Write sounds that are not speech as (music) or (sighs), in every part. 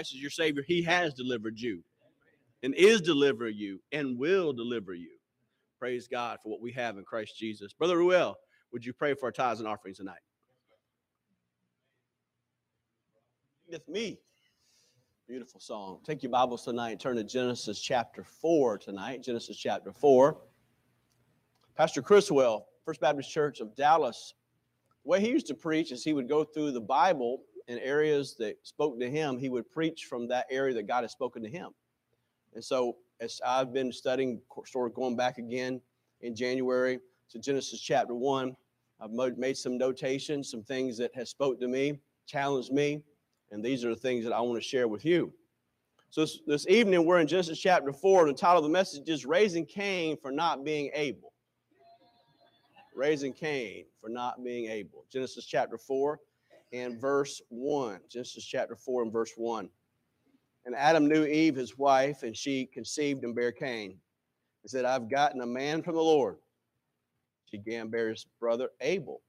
Christ as your Savior, He has delivered you and is delivering you and will deliver you. Praise God for what we have in Christ Jesus. Brother Ruel, would you pray for our tithes and offerings tonight? With me. Beautiful song. Take your Bibles tonight turn to Genesis chapter 4 tonight. Genesis chapter 4. Pastor Criswell, First Baptist Church of Dallas, the way he used to preach is he would go through the Bible in areas that spoke to him. He would preach from that area that God has spoken to him. And so, as I've been studying, sort of going back again in January to Genesis chapter 1, I've made some notations, some things that has spoke to me, challenged me, and these are the things that I want to share with you. So this, this evening, we're in Genesis chapter 4. The title of the message is Raising Cain for Not Being Able. Raising Cain for Not Being Able. Genesis chapter 4 and verse 1. Genesis chapter 4 and verse 1. And Adam knew Eve, his wife, and she conceived and bare Cain. He said, I've gotten a man from the Lord. She began bear his brother Abel.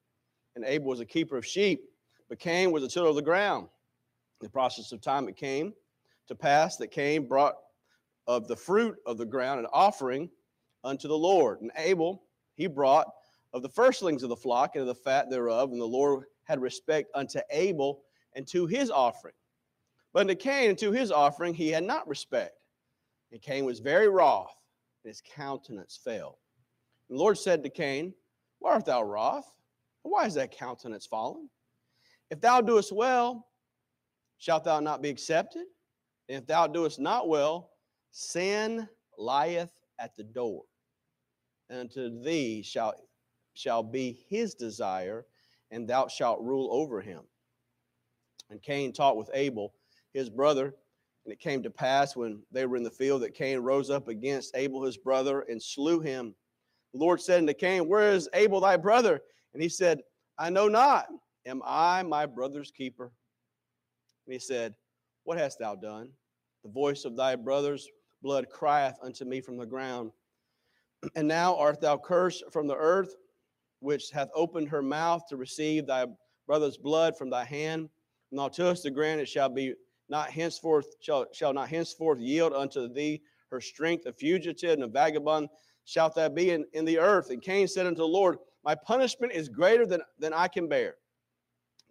And Abel was a keeper of sheep, but Cain was a tiller of the ground. In the process of time, it came to pass that Cain brought of the fruit of the ground an offering unto the Lord. And Abel, he brought of the firstlings of the flock and of the fat thereof. And the Lord had respect unto Abel and to his offering. But unto Cain and to his offering he had not respect. And Cain was very wroth, and his countenance fell. And the Lord said to Cain, Why art thou wroth? Why is that countenance fallen? If thou doest well, shalt thou not be accepted? And if thou doest not well, sin lieth at the door. And unto thee shall, shall be his desire, and thou shalt rule over him. And Cain talked with Abel, his brother. And it came to pass when they were in the field that Cain rose up against Abel, his brother, and slew him. The Lord said unto Cain, Where is Abel thy brother? And he said, I know not. Am I my brother's keeper? And he said, What hast thou done? The voice of thy brother's blood crieth unto me from the ground. (clears throat) And now art thou cursed from the earth, which hath opened her mouth to receive thy brother's blood from thy hand. And thou tillest the ground, it shall be not henceforth, shall, shall not henceforth yield unto thee her strength, a fugitive and a vagabond shalt thou be in, in the earth. And Cain said unto the Lord, My punishment is greater than, than I can bear.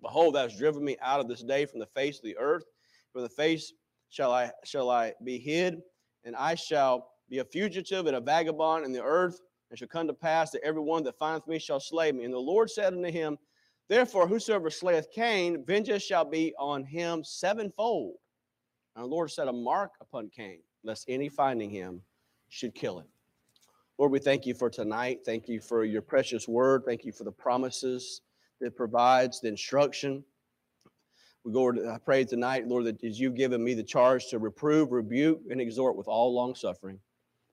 Behold, thou hast driven me out of this day from the face of the earth. From the face shall I shall I be hid, and I shall be a fugitive and a vagabond in the earth. And shall come to pass that every one that findeth me shall slay me. And the Lord said unto him, Therefore, whosoever slayeth Cain, vengeance shall be on him sevenfold. And the Lord set a mark upon Cain, lest any finding him should kill him. Lord, we thank you for tonight. Thank you for your precious word. Thank you for the promises that provides, the instruction. We go, I pray tonight, Lord, that as you've given me the charge to reprove, rebuke, and exhort with all long suffering,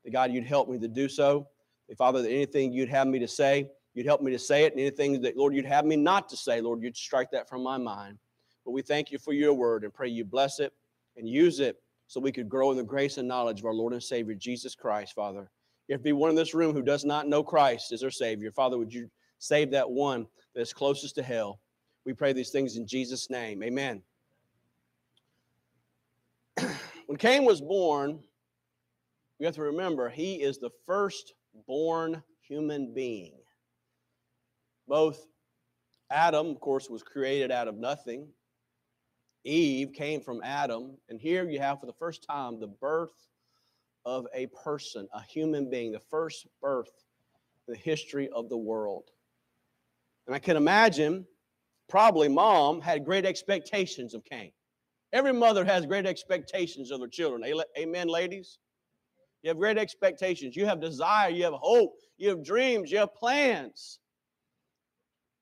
that God, you'd help me to do so. Father, that anything you'd have me to say, you'd help me to say it, and anything that, Lord, you'd have me not to say, Lord, you'd strike that from my mind. But we thank you for your word and pray you bless it and use it so we could grow in the grace and knowledge of our Lord and Savior, Jesus Christ, Father. If there be one in this room who does not know Christ as their Savior, Father, would you save that one that's closest to hell? We pray these things in Jesus' name. Amen. (clears throat) when Cain was born, we have to remember he is the first born human being. Both Adam, of course, was created out of nothing. Eve came from Adam. And here you have, for the first time, the birth of a person, a human being, the first birth in the history of the world. And I can imagine probably mom had great expectations of Cain. Every mother has great expectations of their children. Amen, ladies? You have great expectations. You have desire. You have hope. You have dreams. You have plans.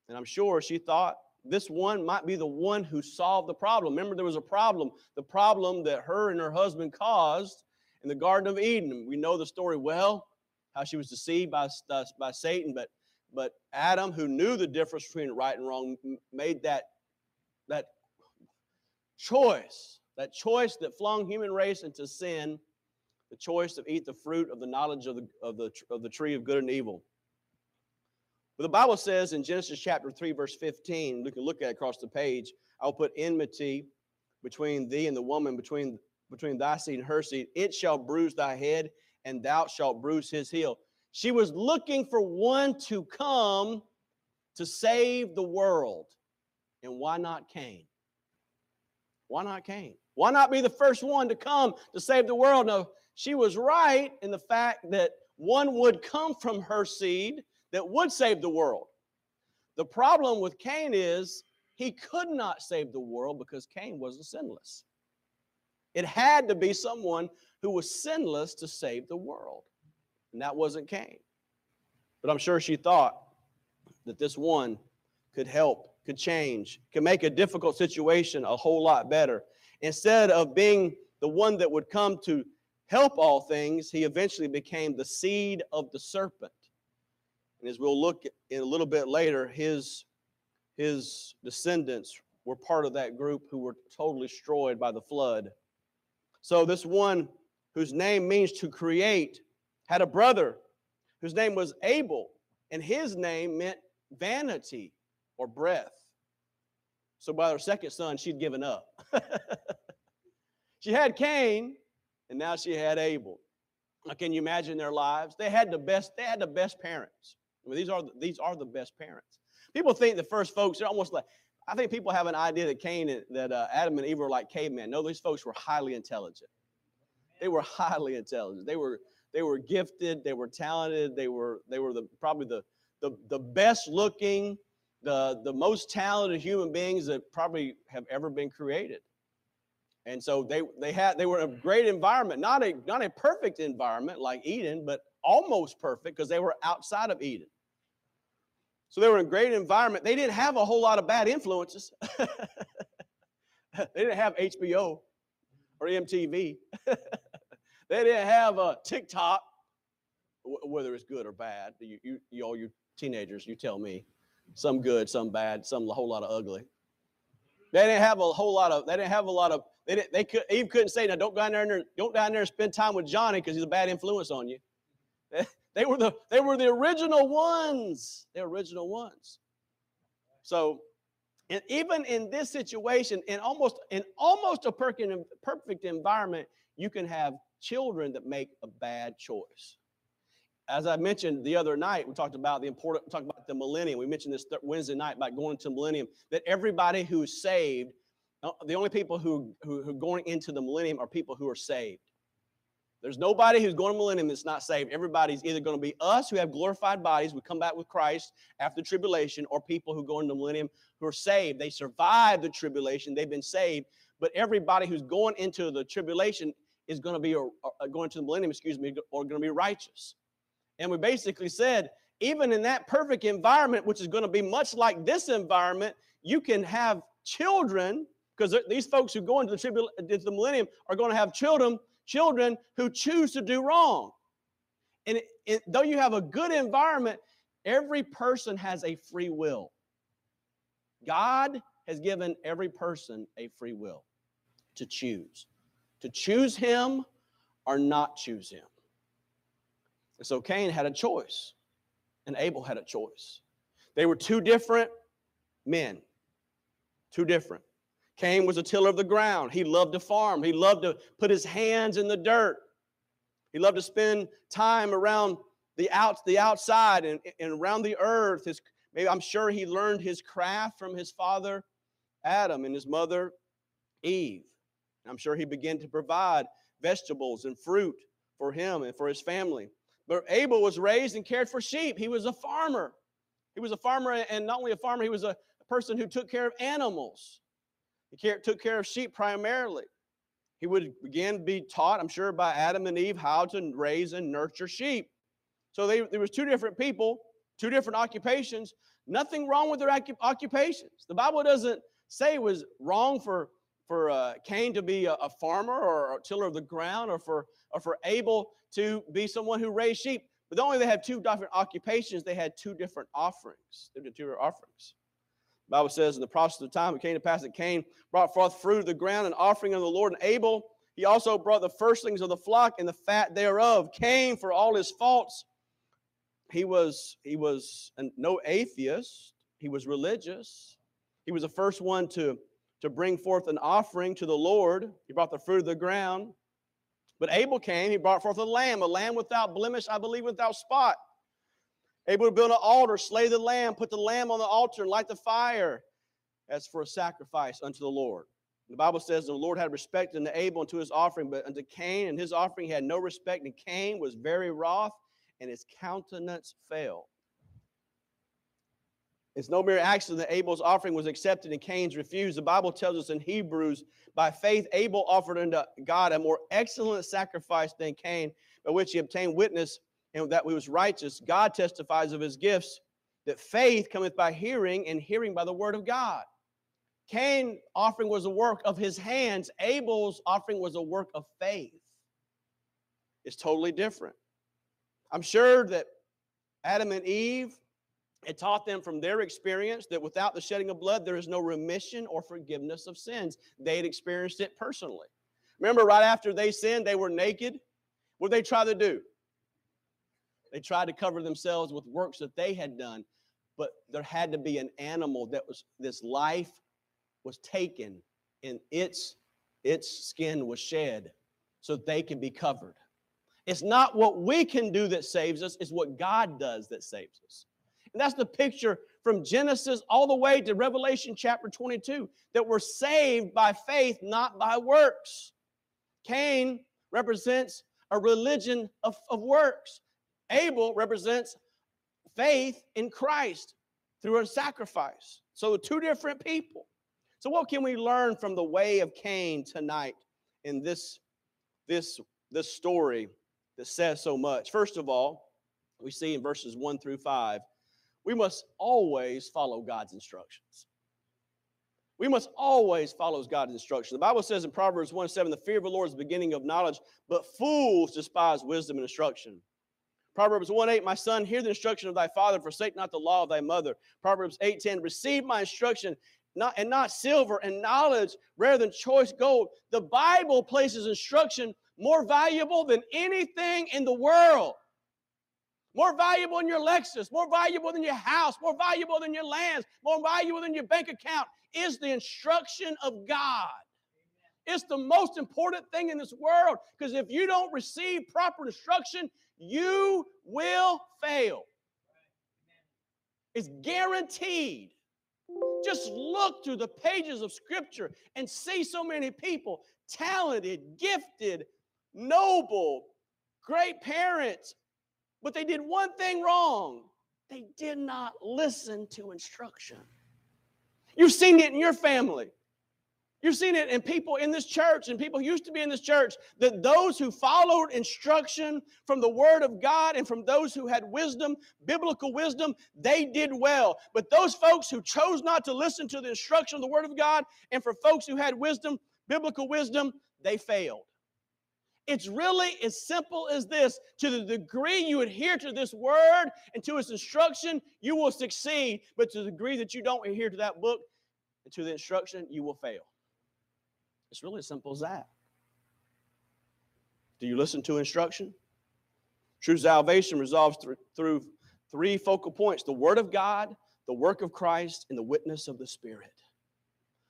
And I'm sure she thought this one might be the one who solved the problem. Remember, there was a problem. The problem that her and her husband caused in the Garden of Eden. We know the story well, how she was deceived by, uh, by Satan, but but Adam, who knew the difference between right and wrong, made that, that choice, that choice that flung human race into sin, the choice to eat the fruit of the knowledge of the, of the, of the tree of good and evil. But the Bible says in Genesis chapter 3, verse 15, we can look at across the page, I'll put enmity between thee and the woman, between, between thy seed and her seed. It shall bruise thy head, and thou shalt bruise his heel. She was looking for one to come to save the world. And why not Cain? Why not Cain? Why not be the first one to come to save the world? No, she was right in the fact that one would come from her seed that would save the world. The problem with Cain is he could not save the world because Cain wasn't sinless. It had to be someone who was sinless to save the world, and that wasn't Cain. But I'm sure she thought that this one could help, could change, could make a difficult situation a whole lot better. Instead of being the one that would come to help all things, he eventually became the seed of the serpent. And as we'll look in a little bit later, his, his descendants were part of that group who were totally destroyed by the flood. So, this one whose name means to create had a brother whose name was Abel, and his name meant vanity or breath. So, by her second son, she'd given up. (laughs) she had Cain, and now she had Abel. Now, can you imagine their lives? They had the best. They had the best parents. I mean, these are these are the best parents. People think the first folks are almost like. I think people have an idea that Cain, and, that uh, Adam and Eve were like cavemen. No, these folks were highly intelligent. They were highly intelligent. They were they were gifted. They were talented. They were they were the probably the the, the best looking, the the most talented human beings that probably have ever been created. And so they they had they were in a great environment, not a not a perfect environment like Eden, but almost perfect because they were outside of Eden. So they were in a great environment. They didn't have a whole lot of bad influences. (laughs) they didn't have HBO or MTV. (laughs) they didn't have a TikTok, whether it's good or bad. You, you, you, all you teenagers, you tell me. Some good, some bad, some a whole lot of ugly. They didn't have a whole lot of. They didn't have a lot of. They. They could. Eve couldn't say, "Now don't go down there and don't down there and spend time with Johnny because he's a bad influence on you." (laughs) They were the they were the original ones. The original ones. So, and even in this situation, in almost in almost a perfect environment, you can have children that make a bad choice. As I mentioned the other night, we talked about the important talked about the millennium. We mentioned this th- Wednesday night about going to millennium. That everybody who's saved, Uh, the only people who, who who are going into the millennium are people who are saved. There's nobody who's going to millennium that's not saved. Everybody's either going to be us who have glorified bodies, we come back with Christ after tribulation, or people who go into the millennium who are saved. They survived the tribulation, they've been saved. But everybody who's going into the tribulation is going to be, or, or uh, going to the millennium, excuse me, or going to be righteous. And we basically said, even in that perfect environment, which is going to be much like this environment, you can have children, because these folks who go into the, tribul- into the millennium are going to have children children who choose to do wrong. And it, it, though you have a good environment, every person has a free will. God has given every person a free will to choose, to choose Him or not choose Him. And so Cain had a choice, and Abel had a choice. They were two different men, two different. Cain was a tiller of the ground. He loved to farm. He loved to put his hands in the dirt. He loved to spend time around the out the outside and, and around the earth. His, maybe I'm sure he learned his craft from his father Adam and his mother Eve. I'm sure he began to provide vegetables and fruit for him and for his family. But Abel was raised and cared for sheep. He was a farmer. He was a farmer, and not only a farmer, he was a person who took care of animals. He took care of sheep primarily. He would again be taught, I'm sure, by Adam and Eve how to raise and nurture sheep. So they, there was two different people, two different occupations. Nothing wrong with their occupations. The Bible doesn't say it was wrong for for uh, Cain to be a, a, farmer or a tiller of the ground, or for or for Abel to be someone who raised sheep. But only they had two different occupations, they had two different offerings. They had two different offerings. Bible says, in the process of time, it came to pass that Cain brought forth fruit of the ground, an offering of the Lord, and Abel, he also brought the firstlings of the flock and the fat thereof. Cain, for all his faults, he was he was an, no atheist. He was religious. He was the first one to to bring forth an offering to the Lord. He brought the fruit of the ground. But Abel came, he brought forth a lamb, a lamb without blemish, I believe without spot. Able to build an altar, slay the lamb, put the lamb on the altar, and light the fire as for a sacrifice unto the Lord. The Bible says the Lord had respect unto Abel and to his offering, but unto Cain and his offering he had no respect, and Cain was very wroth, and his countenance fell. It's no mere accident that Abel's offering was accepted and Cain's refused. The Bible tells us in Hebrews, by faith, Abel offered unto God a more excellent sacrifice than Cain, by which he obtained witness and that he was righteous. God testifies of his gifts that faith cometh by hearing, and hearing by the word of God. Cain's offering was a work of his hands, Abel's offering was a work of faith. It's totally different. I'm sure that Adam and Eve it taught them from their experience that without the shedding of blood, there is no remission or forgiveness of sins. They had experienced it personally. Remember, right after they sinned, they were naked. What did they try to do? They tried to cover themselves with works that they had done, but there had to be an animal that was this life was taken and its its skin was shed so they can be covered. It's not what we can do that saves us, it's what God does that saves us. And that's the picture from Genesis all the way to Revelation chapter 22 that we're saved by faith, not by works. Cain represents a religion of, of works, Abel represents faith in Christ through a sacrifice. So, two different people. So, what can we learn from the way of Cain tonight in this, this, this story that says so much? First of all, we see in verses 1 through 5 we must always follow God's instructions. We must always follow God's instructions. The Bible says in Proverbs 1 7, the fear of the Lord is the beginning of knowledge, but fools despise wisdom and instruction. Proverbs 1 8, my son, hear the instruction of thy father, forsake not the law of thy mother. Proverbs 8 10, receive my instruction not, and not silver and knowledge rather than choice gold. The Bible places instruction more valuable than anything in the world more valuable than your Lexus, more valuable than your house, more valuable than your lands, more valuable than your bank account is the instruction of God. It's the most important thing in this world because if you don't receive proper instruction, you will fail. It's guaranteed. Just look through the pages of Scripture and see so many people talented, gifted, noble, great parents, but they did one thing wrong they did not listen to instruction. You've seen it in your family. You've seen it in people in this church and people who used to be in this church that those who followed instruction from the Word of God and from those who had wisdom, biblical wisdom, they did well. But those folks who chose not to listen to the instruction of the Word of God and for folks who had wisdom, biblical wisdom, they failed. It's really as simple as this. To the degree you adhere to this word and to its instruction, you will succeed. But to the degree that you don't adhere to that book and to the instruction, you will fail. It's really as simple as that. Do you listen to instruction? True salvation resolves through, through three focal points the Word of God, the work of Christ, and the witness of the Spirit.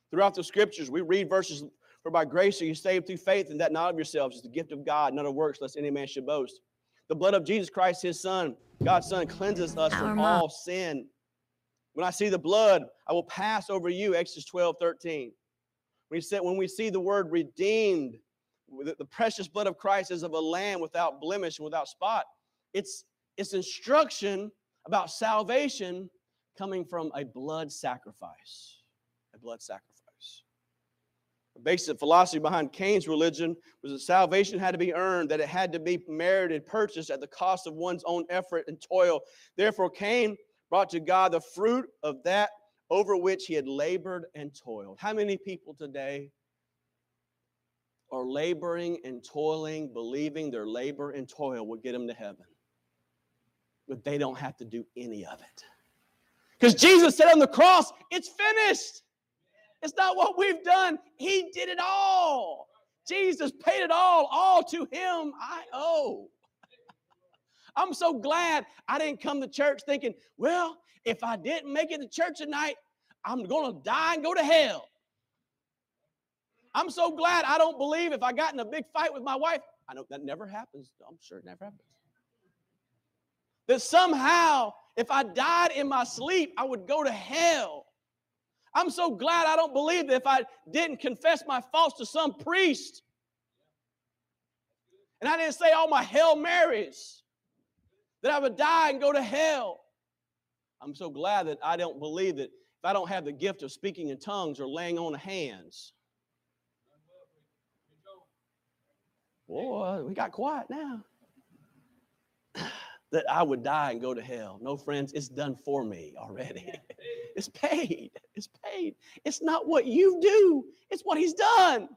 Throughout the scriptures, we read verses for by grace are you saved through faith, and that not of yourselves is the gift of God, not of works, lest any man should boast. The blood of Jesus Christ, his Son, God's Son, cleanses us from all sin. When I see the blood, I will pass over you, Exodus 12, 13. We said when we see the word redeemed, the precious blood of Christ is of a lamb without blemish and without spot. It's, it's instruction about salvation coming from a blood sacrifice. A blood sacrifice. The basic philosophy behind Cain's religion was that salvation had to be earned, that it had to be merited, purchased at the cost of one's own effort and toil. Therefore, Cain brought to God the fruit of that over which he had labored and toiled. How many people today are laboring and toiling, believing their labor and toil will get them to heaven? But they don't have to do any of it. Because Jesus said on the cross, it's finished. It's not what we've done. He did it all. Jesus paid it all. All to him I owe. I'm so glad I didn't come to church thinking, well, if I didn't make it to church tonight, I'm going to die and go to hell. I'm so glad I don't believe if I got in a big fight with my wife, I know that never happens. I'm sure it never happens. That somehow, if I died in my sleep, I would go to hell. I'm so glad I don't believe that if I didn't confess my faults to some priest and I didn't say all my Hail Marys, that I would die and go to hell. I'm so glad that I don't believe that if I don't have the gift of speaking in tongues or laying on hands, Boy, we got quiet now. (sighs) that I would die and go to hell. No, friends, it's done for me already. (laughs) it's paid. It's paid. It's not what you do, it's what he's done.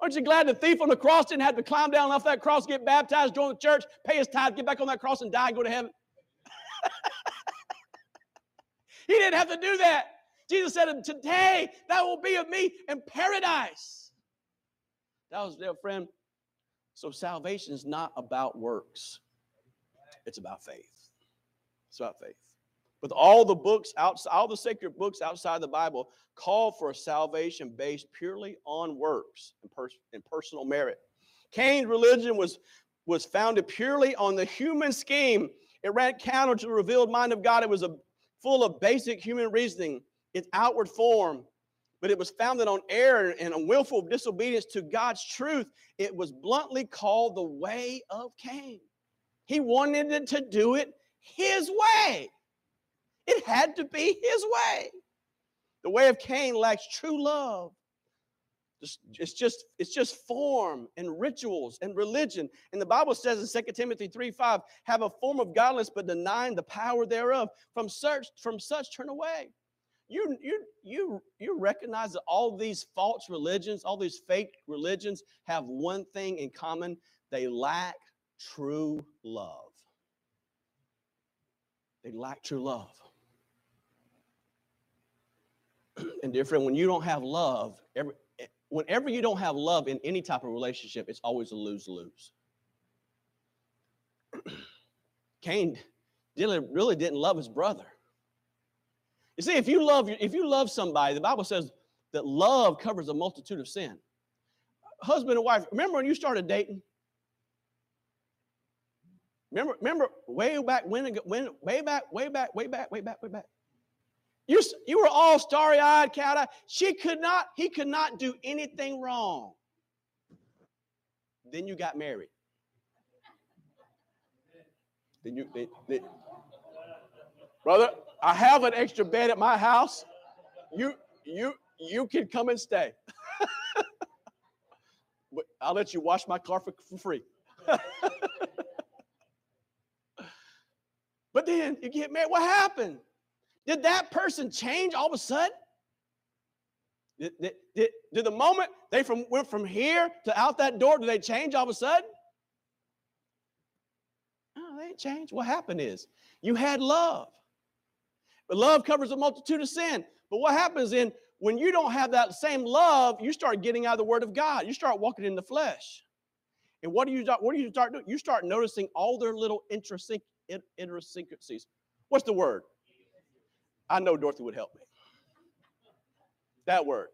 Aren't you glad the thief on the cross didn't have to climb down off that cross, get baptized, join the church, pay his tithe, get back on that cross and die and go to heaven? (laughs) he didn't have to do that. Jesus said, Today that will be of me in paradise. That was, dear friend, so salvation is not about works, it's about faith. It's about faith. But all the books outside, all the sacred books outside the Bible call for a salvation based purely on works and, pers- and personal merit. Cain's religion was, was founded purely on the human scheme. It ran counter to the revealed mind of God. It was a, full of basic human reasoning. Its outward form but it was founded on error and a willful disobedience to God's truth. It was bluntly called the way of Cain. He wanted to do it his way. It had to be his way. The way of Cain lacks true love. It's just, it's just form and rituals and religion. And the Bible says in 2 Timothy 3 5, have a form of godliness, but denying the power thereof. From such, from such turn away you you you you recognize that all these false religions all these fake religions have one thing in common they lack true love they lack true love (clears throat) and dear friend when you don't have love every eh, whenever you don't have love in any type of relationship it's always a lose-lose (clears throat) cain really didn't love his brother you see, if you love if you love somebody, the Bible says that love covers a multitude of sin. Husband and wife, remember when you started dating? Remember, remember way back when, when way back, way back, way back, way back, way back. You, you were all starry-eyed, cat She could not, he could not do anything wrong. Then you got married. Then you, they, they, brother, I have an extra bed at my house. You you you can come and stay. (laughs) but I'll let you wash my car for, for free. (laughs) but then you get married. What happened? Did that person change all of a sudden? Did, did, did, did the moment they from, went from here to out that door, did they change all of a sudden? No, they didn't change. What happened is you had love. But love covers a multitude of sin. But what happens then when you don't have that same love, you start getting out of the Word of God. You start walking in the flesh. And what do you what do you start doing? You start noticing all their little idiosyncrasies. What's the word? I know Dorothy would help me. That word.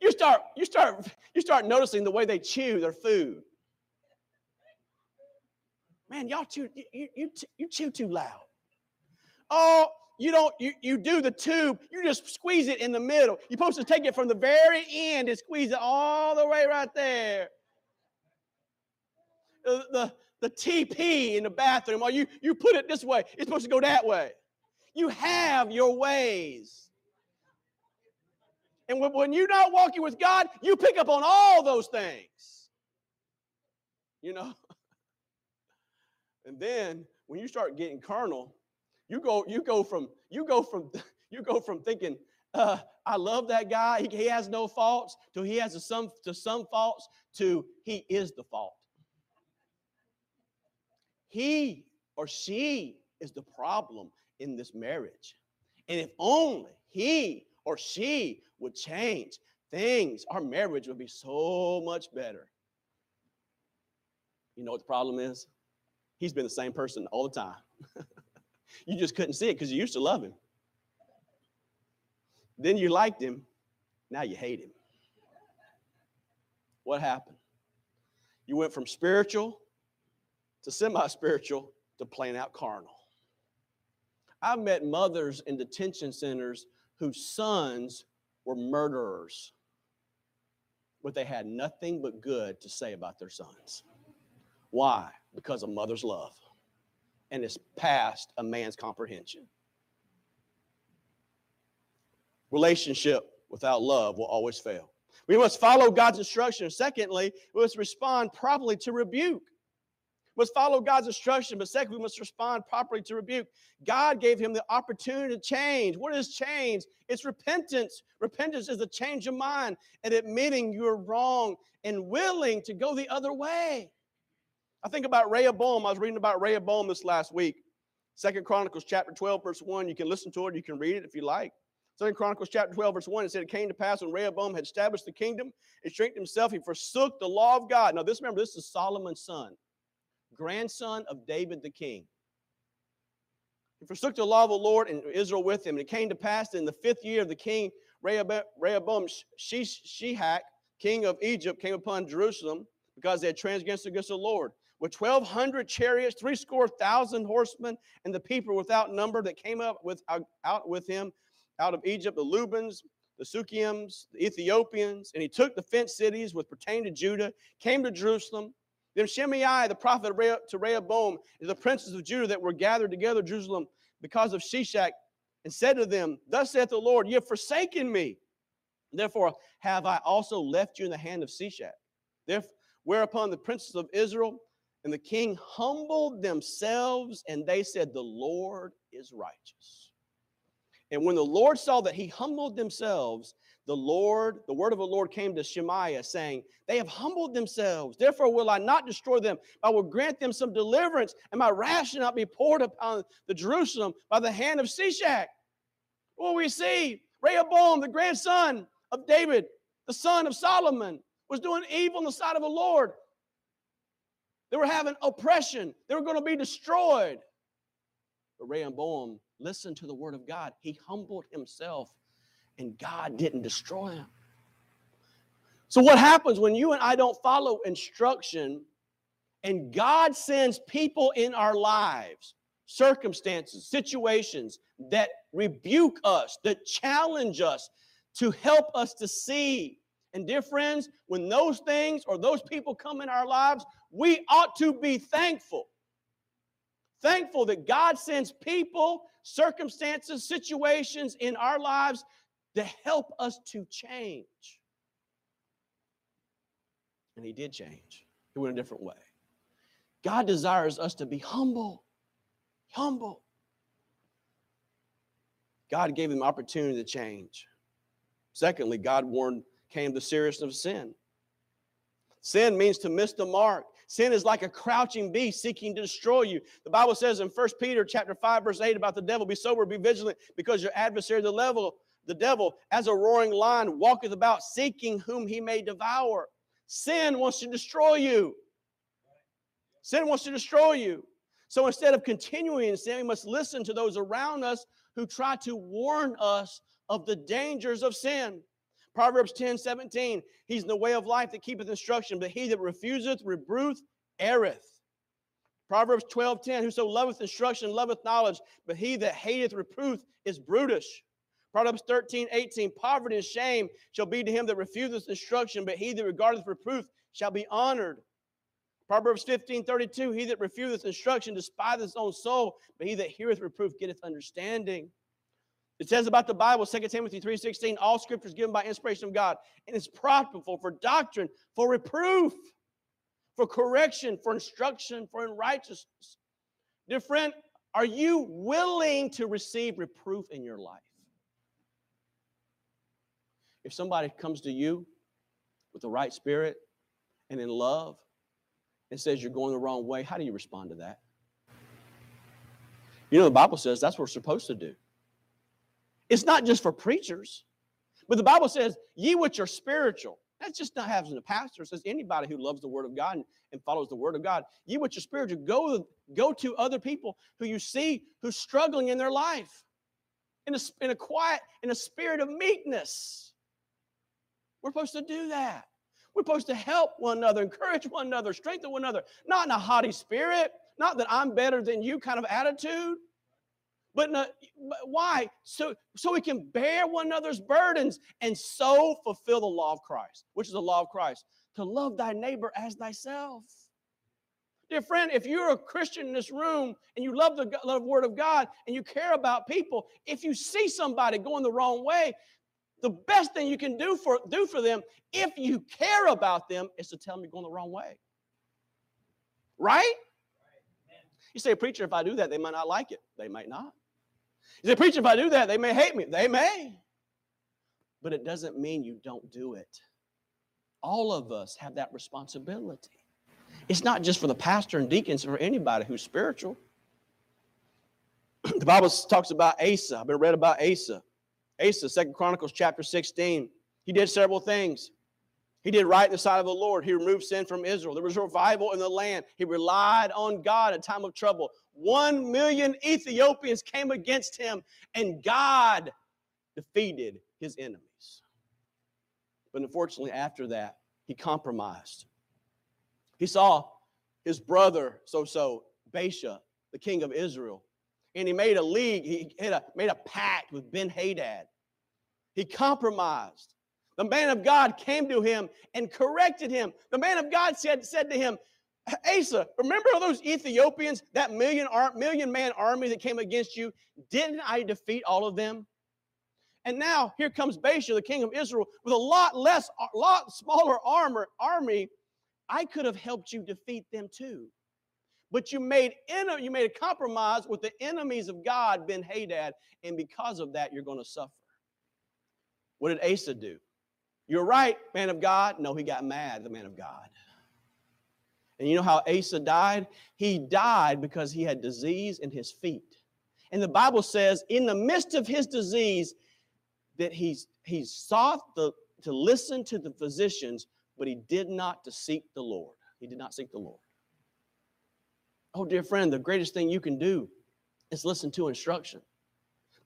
You start you start you start noticing the way they chew their food. Man, y'all chew you, you, you chew too loud. Oh, you don't you, you do the tube you just squeeze it in the middle you're supposed to take it from the very end and squeeze it all the way right there the, the, the tp in the bathroom or you you put it this way it's supposed to go that way you have your ways and when, you're not walking with god you pick up on all those things you know (laughs) and then when you start getting carnal you go, you go from, you go from, (laughs) you go from thinking, uh, I love that guy. He, he has no faults to he has a some to some faults to he is the fault. He or she is the problem in this marriage. And if only he or she would change things, our marriage would be so much better. You know what the problem is? He's been the same person all the time. (laughs) You just couldn't see it because you used to love him. Then you liked him. Now you hate him. what happened? You went from spiritual to semi spiritual to plain out carnal. I've met mothers in detention centers whose sons were murderers, but they had nothing but good to say about their sons. Why? Because of mother's love. And it's past a man's comprehension. Relationship without love will always fail. We must follow God's instructions. Secondly, we must respond properly to rebuke. Must follow God's instruction, but second, we must respond properly to rebuke. God gave him the opportunity to change. What is change? It's repentance. Repentance is a change of mind and admitting you're wrong and willing to go the other way. I think about Rehoboam. I was reading about Rehoboam this last week. Second Chronicles chapter 12, verse 1. You can listen to it, you can read it if you like. Second Chronicles chapter 12, verse 1, it said, It came to pass when Rehoboam had established the kingdom and strengthened himself, he forsook the law of God. Now, this remember, this is Solomon's son, grandson of David the king. He forsook the law of the Lord and Israel with him. And it came to pass in the fifth year of the king Rehoboam, Shishak, king of Egypt, came upon Jerusalem because they had transgressed against the Lord. With 1,200 chariots, three score thousand horsemen, and the people without number that came up with, out with him out of Egypt the Lubims, the Sukkiims, the Ethiopians, and he took the fenced cities which pertained to Judah, came to Jerusalem. Then Shemaiah, the prophet to Rehoboam, and the princes of Judah that were gathered together Jerusalem because of Shishak, and said to them, Thus saith the Lord, Ye have forsaken me. Therefore have I also left you in the hand of Shishak. Therefore, whereupon the princes of Israel and the king humbled themselves, and they said, The Lord is righteous. And when the Lord saw that he humbled themselves, the Lord, the word of the Lord came to Shemaiah, saying, They have humbled themselves. Therefore will I not destroy them. I will grant them some deliverance, and my wrath shall not be poured upon the Jerusalem by the hand of Shishak. Well, we see Rehoboam, the grandson of David, the son of Solomon, was doing evil in the sight of the Lord. They were having oppression. They were going to be destroyed. But Rehoboam listened to the word of God. He humbled himself, and God didn't destroy him. So, what happens when you and I don't follow instruction and God sends people in our lives, circumstances, situations that rebuke us, that challenge us to help us to see? And, dear friends, when those things or those people come in our lives, we ought to be thankful Thankful that God sends people, circumstances, situations in our lives to help us to change. And He did change, He went a different way. God desires us to be humble, humble. God gave him opportunity to change. Secondly, God warned Cain the seriousness of sin. Sin means to miss the mark. Sin is like a crouching beast seeking to destroy you. The Bible says in 1 Peter chapter 5, verse 8 about the devil, be sober, be vigilant, because your adversary, the level, the devil, as a roaring lion, walketh about seeking whom he may devour. Sin wants to destroy you. Sin wants to destroy you. So instead of continuing in sin, we must listen to those around us who try to warn us of the dangers of sin. Proverbs 10 17, he's in the way of life that keepeth instruction, but he that refuseth reproof erreth. Proverbs 12 10, whoso loveth instruction loveth knowledge, but he that hateth reproof is brutish. Proverbs 13 18, poverty and shame shall be to him that refuseth instruction, but he that regardeth reproof shall be honored. Proverbs 15 32, he that refuseth instruction despiseth his own soul, but he that heareth reproof getteth understanding. It says about the Bible, 2 Timothy 3.16, all scripture is given by inspiration of God and is profitable for doctrine, for reproof, for correction, for instruction, for in righteousness. Dear friend, are you willing to receive reproof in your life? If somebody comes to you with the right spirit and in love and says you're going the wrong way, how do you respond to that? You know, the Bible says that's what we're supposed to do. It's not just for preachers, but the Bible says, ye which are spiritual. That's just not having a pastor. It says anybody who loves the word of God and, and follows the word of God. Ye which are spiritual, go, go to other people who you see who's struggling in their life in a, in a quiet, in a spirit of meekness. We're supposed to do that. We're supposed to help one another, encourage one another, strengthen one another, not in a haughty spirit, not that I'm better than you kind of attitude. But, but why? So, so we can bear one another's burdens and so fulfill the law of Christ, which is the law of Christ, to love thy neighbor as thyself. Dear friend, if you're a Christian in this room and you love the love word of God and you care about people, if you see somebody going the wrong way, the best thing you can do for do for them, if you care about them, is to tell them you're going the wrong way. Right? You say, preacher, if I do that, they might not like it. They might not. You say, preacher, if I do that, they may hate me. They may. But it doesn't mean you don't do it. All of us have that responsibility. It's not just for the pastor and deacons, for anybody who's spiritual. (clears throat) the Bible talks about Asa. I've been read about Asa. Asa, Second Chronicles chapter 16. He did several things. He did right in the sight of the Lord. He removed sin from Israel. There was revival in the land. He relied on God in time of trouble. One million Ethiopians came against him, and God defeated his enemies. But unfortunately, after that, he compromised. He saw his brother, so so, Baasha, the king of Israel, and he made a league, he made a, made a pact with Ben Hadad. He compromised. The man of God came to him and corrected him. The man of God said, said to him, Asa, remember all those Ethiopians, that million, million man army that came against you? Didn't I defeat all of them? And now here comes Baasha, the king of Israel, with a lot less, a lot smaller armor, army. I could have helped you defeat them too. But you made you made a compromise with the enemies of God, Ben Hadad, and because of that, you're going to suffer. What did Asa do? You're right, man of God. No, he got mad, the man of God. And you know how Asa died? He died because he had disease in his feet. And the Bible says, in the midst of his disease, that he's, he sought the, to listen to the physicians, but he did not to seek the Lord. He did not seek the Lord. Oh, dear friend, the greatest thing you can do is listen to instruction.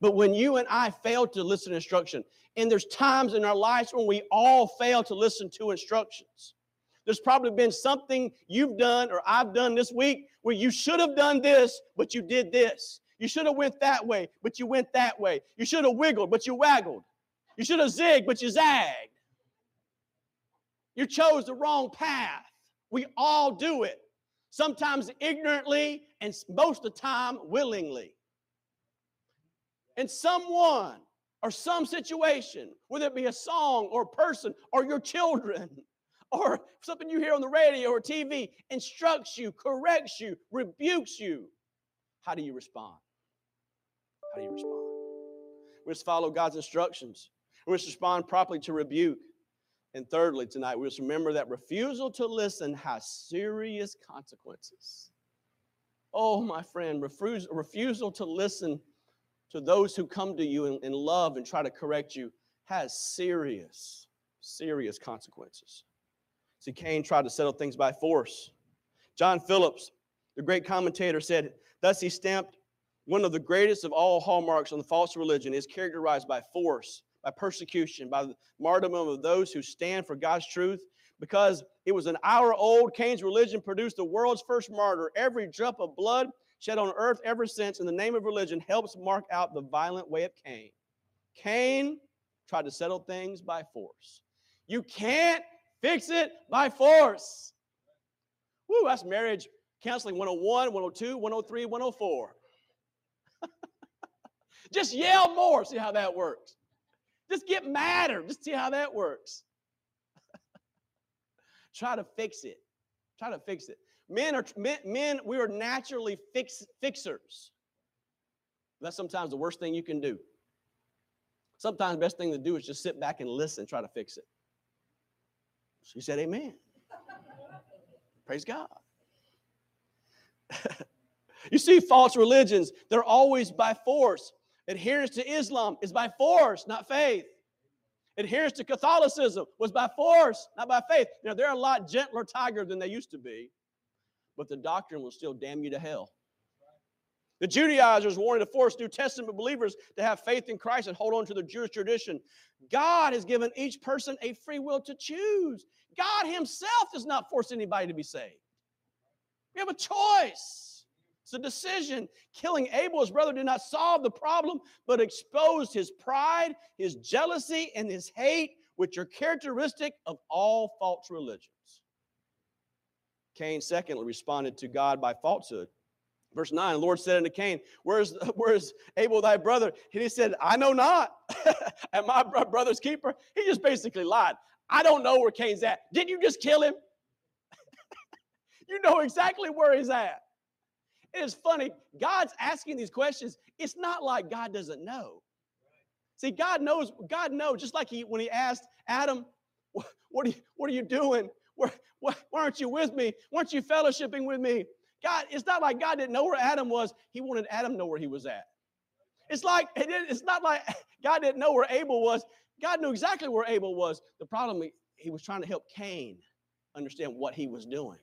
But when you and I fail to listen to instruction, and there's times in our lives when we all fail to listen to instructions. There's probably been something you've done or I've done this week where you should have done this, but you did this. You should have went that way, but you went that way. You should have wiggled, but you waggled. You should have zigged, but you zagged. You chose the wrong path. We all do it. Sometimes ignorantly, and most of the time willingly. And someone or some situation, whether it be a song or a person or your children (laughs) or something you hear on the radio or TV, instructs you, corrects you, rebukes you, how do you respond? How do you respond? We must follow God's instructions. We must respond properly to rebuke. And thirdly, tonight, we must remember that refusal to listen has serious consequences. Oh, my friend, refusal to listen to those who come to you in, in love and try to correct you has serious, serious consequences. See, Cain tried to settle things by force. John Phillips, the great commentator, said, Thus he stamped one of the greatest of all hallmarks on the false religion is characterized by force, by persecution, by the martyrdom of those who stand for God's truth. Because it was an hour old, Cain's religion produced the world's first martyr. Every drop of blood shed on earth ever since in the name of religion helps mark out the violent way of Cain. Cain tried to settle things by force. You can't fix it by force. Woo, that's marriage counseling 101, 102, 103, 104. (laughs) Just yell more, see how that works. Just get madder, just see how that works. (laughs) Try to fix it. Try to fix it. Men are men, men we are naturally fix, fixers. That's sometimes the worst thing you can do. Sometimes the best thing to do is just sit back and listen, try to fix it. She said, Amen. (laughs) Praise God. (laughs) you see, false religions, they're always by force. Adherence to Islam is by force, not faith. Adherence to Catholicism was by force, not by faith. Now, they're a lot gentler tiger than they used to be but the doctrine will still damn you to hell. The Judaizers wanted to force New Testament believers to have faith in Christ and hold on to the Jewish tradition. God has given each person a free will to choose. God Himself does not force anybody to be saved. We have a choice. It's a decision. Killing Abel, his brother, did not solve the problem, but exposed his pride, his jealousy, and his hate, which are characteristic of all false religions. Cain, secondly, responded to God by falsehood. Verse 9, the Lord said unto Cain, Where's, (laughs) where's Abel thy brother? And he said, I know not. (laughs) Am my brother's keeper? He just basically lied. I don't know where Cain's at. Didn't you just kill him? (laughs) you know exactly where he's at. It is funny. God's asking these questions. It's not like God doesn't know. See, God knows, God knows, just like he when he asked Adam, what are you, what are you doing? Why, why aren't you with me? Why aren't you fellowshipping with me? God, it's not like God didn't know where Adam was. He wanted Adam to know where he was at. It's like it's not like (laughs) God didn't know where Abel was. God knew exactly where Abel was. The problem he was trying to help Cain understand what he was doing.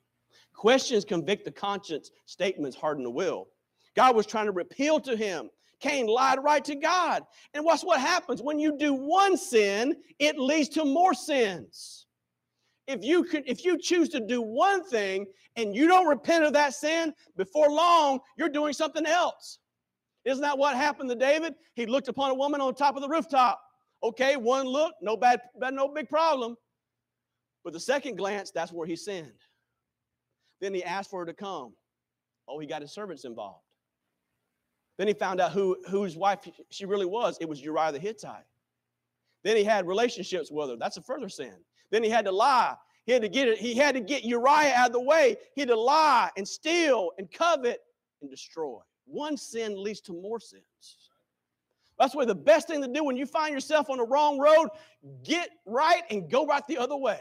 Questions convict the conscience, statements harden the will. God was trying to repeal to him. Cain lied right to God. And what's what happens? When you do one sin, it leads to more sins. If you could, if you choose to do one thing and you don't repent of that sin, before long, you're doing something else. Isn't that what happened to David? He looked upon a woman on top of the rooftop. Okay, one look, no bad, no big problem. But the second glance, that's where he sinned. Then he asked for her to come. Oh, he got his servants involved. Then he found out who whose wife she really was. It was Uriah the Hittite. Then he had relationships with her. That's a further sin. Then he had to lie. He had to get it. He had to get Uriah out of the way. He had to lie and steal and covet and destroy. One sin leads to more sins. That's why the best thing to do when you find yourself on the wrong road, get right and go right the other way.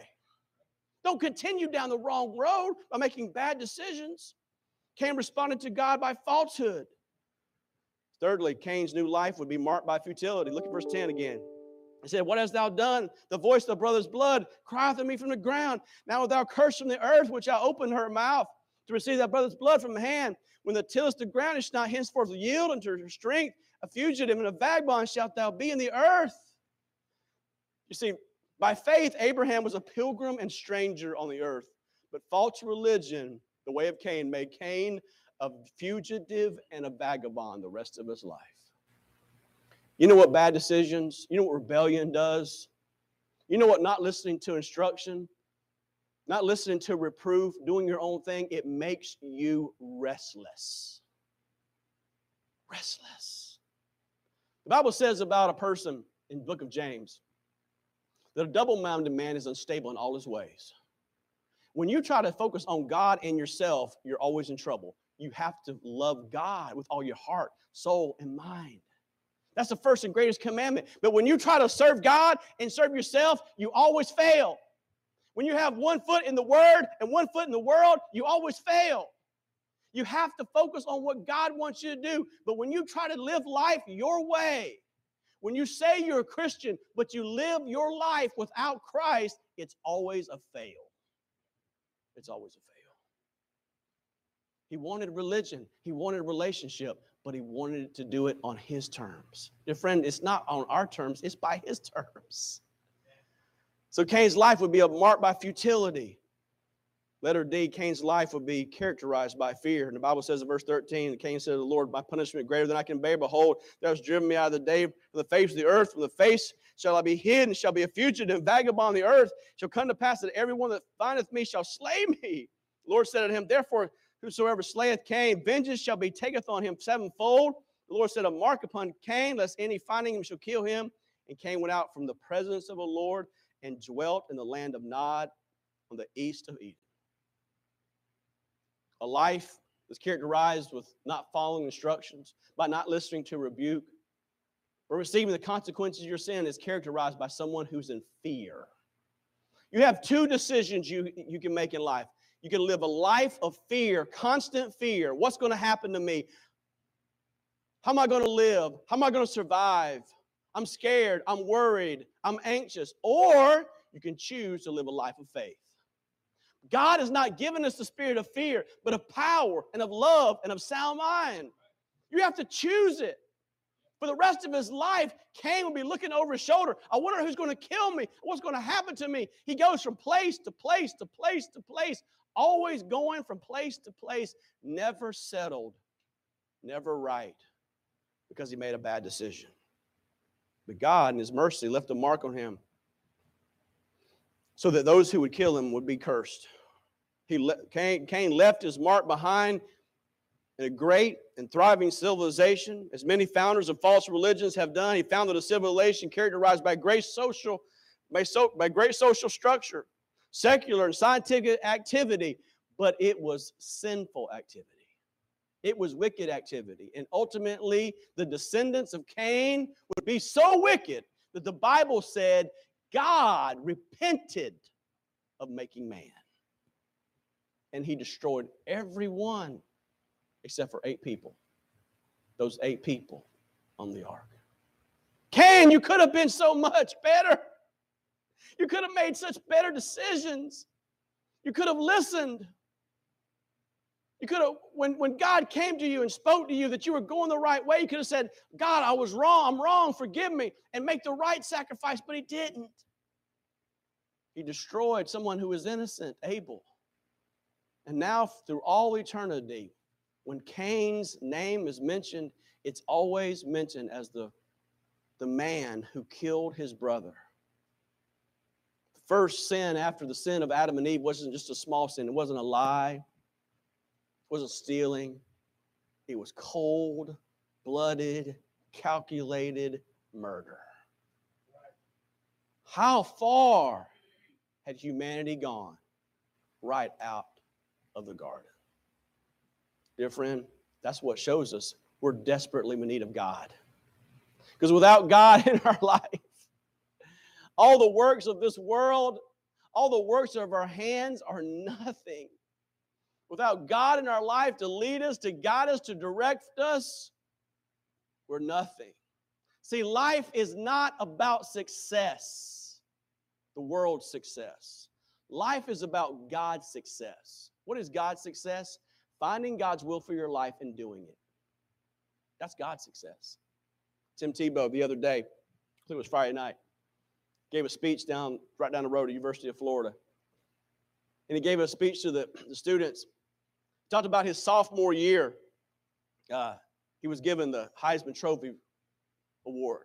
Don't continue down the wrong road by making bad decisions. Cain responded to God by falsehood. Thirdly, Cain's new life would be marked by futility. Look at verse 10 again. He said, What hast thou done? The voice of the brother's blood crieth to me from the ground. Now thou curse from the earth, which I opened her mouth to receive thy brother's blood from hand. When the tillest the ground, it shall not henceforth yield unto her strength. A fugitive and a vagabond shalt thou be in the earth. You see, by faith, Abraham was a pilgrim and stranger on the earth. But false religion, the way of Cain, made Cain a fugitive and a vagabond the rest of his life. You know what bad decisions, you know what rebellion does? You know what not listening to instruction, not listening to reproof, doing your own thing, it makes you restless. Restless. The Bible says about a person in book of James that a double-minded man is unstable in all his ways. When you try to focus on God and yourself, you're always in trouble you have to love God with all your heart, soul, and mind. That's the first and greatest commandment. But when you try to serve God and serve yourself, you always fail. When you have one foot in the Word and one foot in the world, you always fail. You have to focus on what God wants you to do. But when you try to live life your way, when you say you're a Christian, but you live your life without Christ, it's always a fail. It's always a fail. He wanted religion, he wanted relationship, but he wanted to do it on his terms. Dear friend, it's not on our terms, it's by his (laughs) terms. So Cain's life would be marked by futility. Letter D, Cain's life would be characterized by fear. And the Bible says in verse 13, Cain said to the Lord, My punishment greater than I can bear. Behold, thou hast driven me out of the day from the face of the earth. From the face shall I be hidden, shall be a fugitive, vagabond the earth. Shall come to pass that everyone that findeth me shall slay me. The Lord said unto him, Therefore Whosoever slayeth Cain, vengeance shall be taketh on him sevenfold. The Lord set a mark upon Cain, lest any finding him shall kill him. And Cain went out from the presence of the Lord and dwelt in the land of Nod on the east of Eden. A life that's characterized with not following instructions, by not listening to rebuke, or receiving the consequences of your sin is characterized by someone who's in fear. You have two decisions you, you can make in life you can live a life of fear, constant fear. What's going to happen to me? How am I going to live? How am I going to survive? I'm scared. I'm worried. I'm anxious. Or you can choose to live a life of faith. God has not given us the spirit of fear, but of power and of love and of sound mind. You have to choose it. For the rest of his life, Cain will be looking over his shoulder. I wonder who's going to kill me. What's going to happen to me? He goes from place to place to place to place, always going from place to place, never settled, never right, because he made a bad decision. But God, in his mercy, left a mark on him so that those who would kill him would be cursed. He le- Cain, Cain left his mark behind in a great and thriving civilization, as many founders of false religions have done. He founded a civilization characterized by great social, by, so, by great social structure, secular and scientific activity, but it was sinful activity. It was wicked activity. And ultimately, the descendants of Cain would be so wicked that the Bible said God repented of making man. And he destroyed everyone except for eight people. Those eight people on the ark. Cain, you could have been so much better. You could have made such better decisions. You could have listened. You could have, when, when God came to you and spoke to you that you were going the right way, you could have said, God, I was wrong. I'm wrong. Forgive me. And make the right sacrifice. But he didn't. He destroyed someone who was innocent, Abel. And now, through all eternity, when Cain's name is mentioned, it's always mentioned as the, the man who killed his brother. The first sin after the sin of Adam and Eve wasn't just a small sin, it wasn't a lie, it wasn't stealing. It was cold blooded, calculated murder. How far had humanity gone? Right out of the garden. Dear friend, that's what shows us we're desperately in need of God. Because without God (laughs) in our life, all the works of this world, all the works of our hands are nothing. Without God in our life to lead us, to guide us, to direct us, we're nothing. See, life is not about success, the world's success. Life is about God's success. What is God's success? Finding God's will for your life and doing it. That's God's success. Tim Tebow the other day, I think it was Friday night, gave a speech down right down the road at University of Florida. And he gave a speech to the, the students. Talked about his sophomore year. Uh, he was given the Heisman Trophy Award.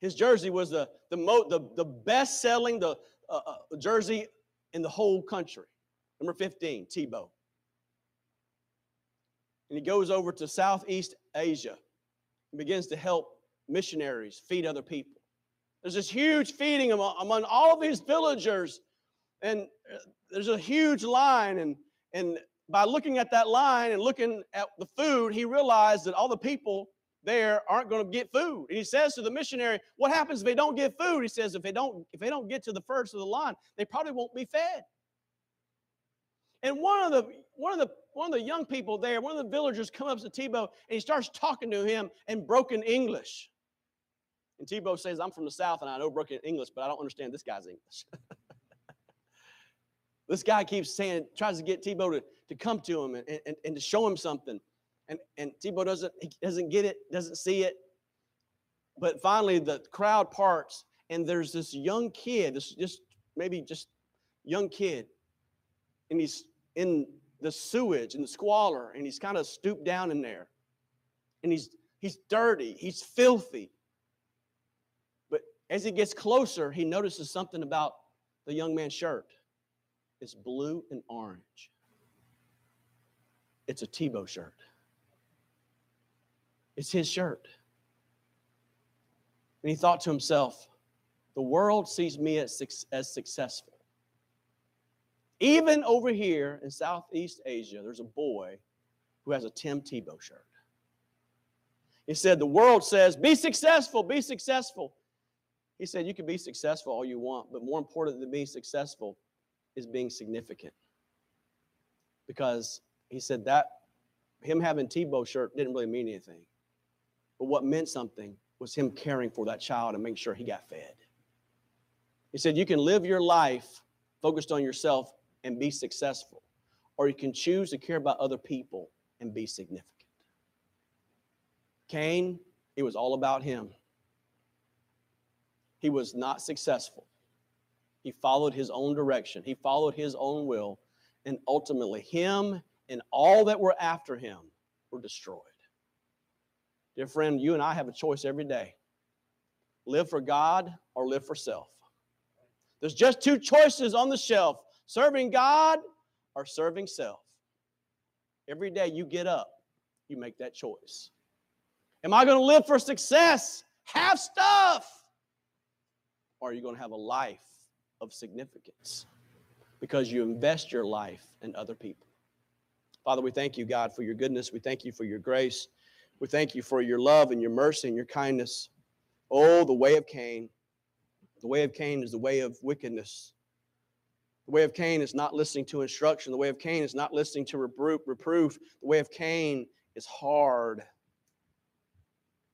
His jersey was the, the, mo- the, the best selling the, uh, uh, jersey in the whole country. Number 15, Tebow and he goes over to Southeast Asia and begins to help missionaries feed other people. There's this huge feeding among, among all these villagers, and uh, there's a huge line. And, and by looking at that line and looking at the food, he realized that all the people there aren't going to get food. And he says to the missionary, "What happens if they don't get food?" He says, "If they don't, if they don't get to the first of the line, they probably won't be fed." And one of the one of the one of the young people there, one of the villagers comes up to Tebow and he starts talking to him in broken English. And Tebow says, I'm from the South and I know broken English, but I don't understand this guy's English. (laughs) this guy keeps saying, tries to get Tebow to, to come to him and, and, and to show him something. And, and Tebow doesn't, he doesn't get it, doesn't see it. But finally, the crowd parts, and there's this young kid, this just maybe just young kid, and he's in the sewage and the squalor, and he's kind of stooped down in there. And he's he's dirty, he's filthy. But as he gets closer, he notices something about the young man's shirt. It's blue and orange. It's a Tebow shirt. It's his shirt. And he thought to himself, the world sees me as, as successful. Even over here in Southeast Asia, there's a boy who has a Tim Tebow shirt. He said, The world says, be successful, be successful. He said, You can be successful all you want, but more important than being successful is being significant. Because he said that him having Tebow shirt didn't really mean anything. But what meant something was him caring for that child and making sure he got fed. He said, You can live your life focused on yourself and be successful, or you can choose to care about other people and be significant. Cain, it was all about him. He was not successful. He followed his own direction, he followed his own will, and ultimately, him and all that were after him were destroyed. Dear friend, you and I have a choice every day live for God or live for self. There's just two choices on the shelf serving God or serving self. Every day you get up, you make that choice. Am I going to live for success, have stuff? Or are you going to have a life of significance because you invest your life in other people? Father, we thank you, God, for your goodness. We thank you for your grace. We thank you for your love and your mercy and your kindness. Oh, the way of Cain. The way of Cain is the way of wickedness. The way of Cain is not listening to instruction. The way of Cain is not listening to reproof. The way of Cain is hard.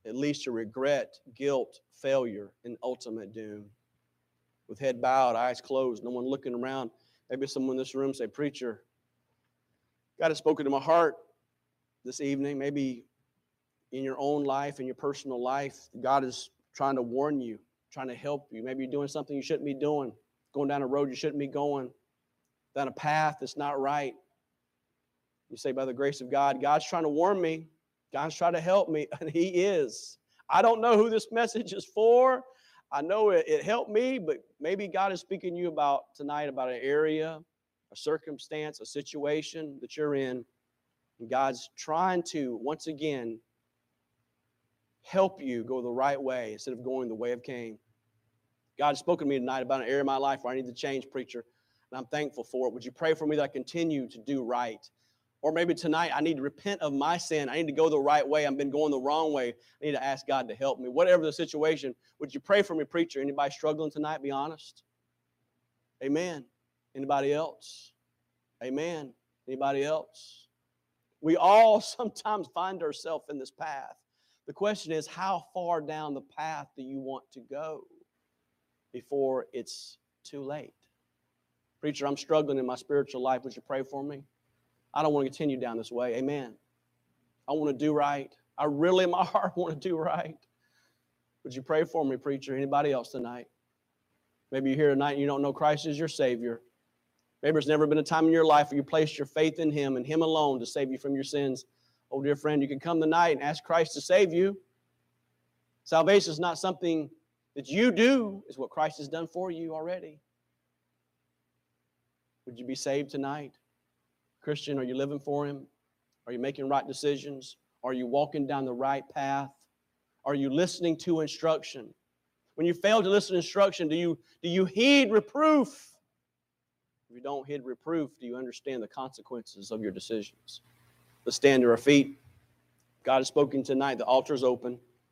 It leads to regret, guilt, failure, and ultimate doom. With head bowed, eyes closed, no one looking around. Maybe someone in this room say, Preacher, God has spoken to my heart this evening. Maybe in your own life, in your personal life, God is trying to warn you, trying to help you. Maybe you're doing something you shouldn't be doing, going down a road you shouldn't be going, down a path that's not right. You say, by the grace of God, God's trying to warn me. God's trying to help me, (laughs) and He is. I don't know who this (laughs) message is for. I know it, it helped me, but maybe God is speaking to you about tonight about an area, a circumstance, a situation that you're in. And God's trying to, once again, help you go the right way instead of going the way of Cain. God has spoken to me tonight about an area of my life where I need to change, preacher, and I'm thankful for it. Would you pray for me that I continue to do right? Or maybe tonight I need to repent of my sin. I need to go the right way. I've been going the wrong way. I need to ask God to help me. Whatever the situation, would you pray for me, preacher? Anybody struggling tonight? Be honest. Amen. Anybody else? Amen. Anybody else? We all (laughs) sometimes find ourselves in this path. The question is, how far down the path do you want to go before it's too late? Preacher, I'm struggling in my spiritual life. Would you pray for me? I don't want to continue down this way. Amen. I want to do right. I really, in my (laughs) heart, want to do right. Would you pray for me, preacher? Anybody else tonight? Maybe you're here tonight and you don't know Christ as your Savior. Maybe there's never been a time in your life where you placed your faith in Him and Him alone to save you from your sins. Oh, dear friend, you can come tonight and ask Christ to save you. Salvation is not something that you do, is what Christ has done for you already. Would you be saved tonight? Christian, are you living for Him? Are you making right decisions? Are you walking down the right path? Are you listening to instruction? When you fail to listen to instruction, do you, do you heed reproof? If you don't heed reproof, do you understand the consequences of your decisions? Let's stand to our feet. God has spoken tonight. The altar is open.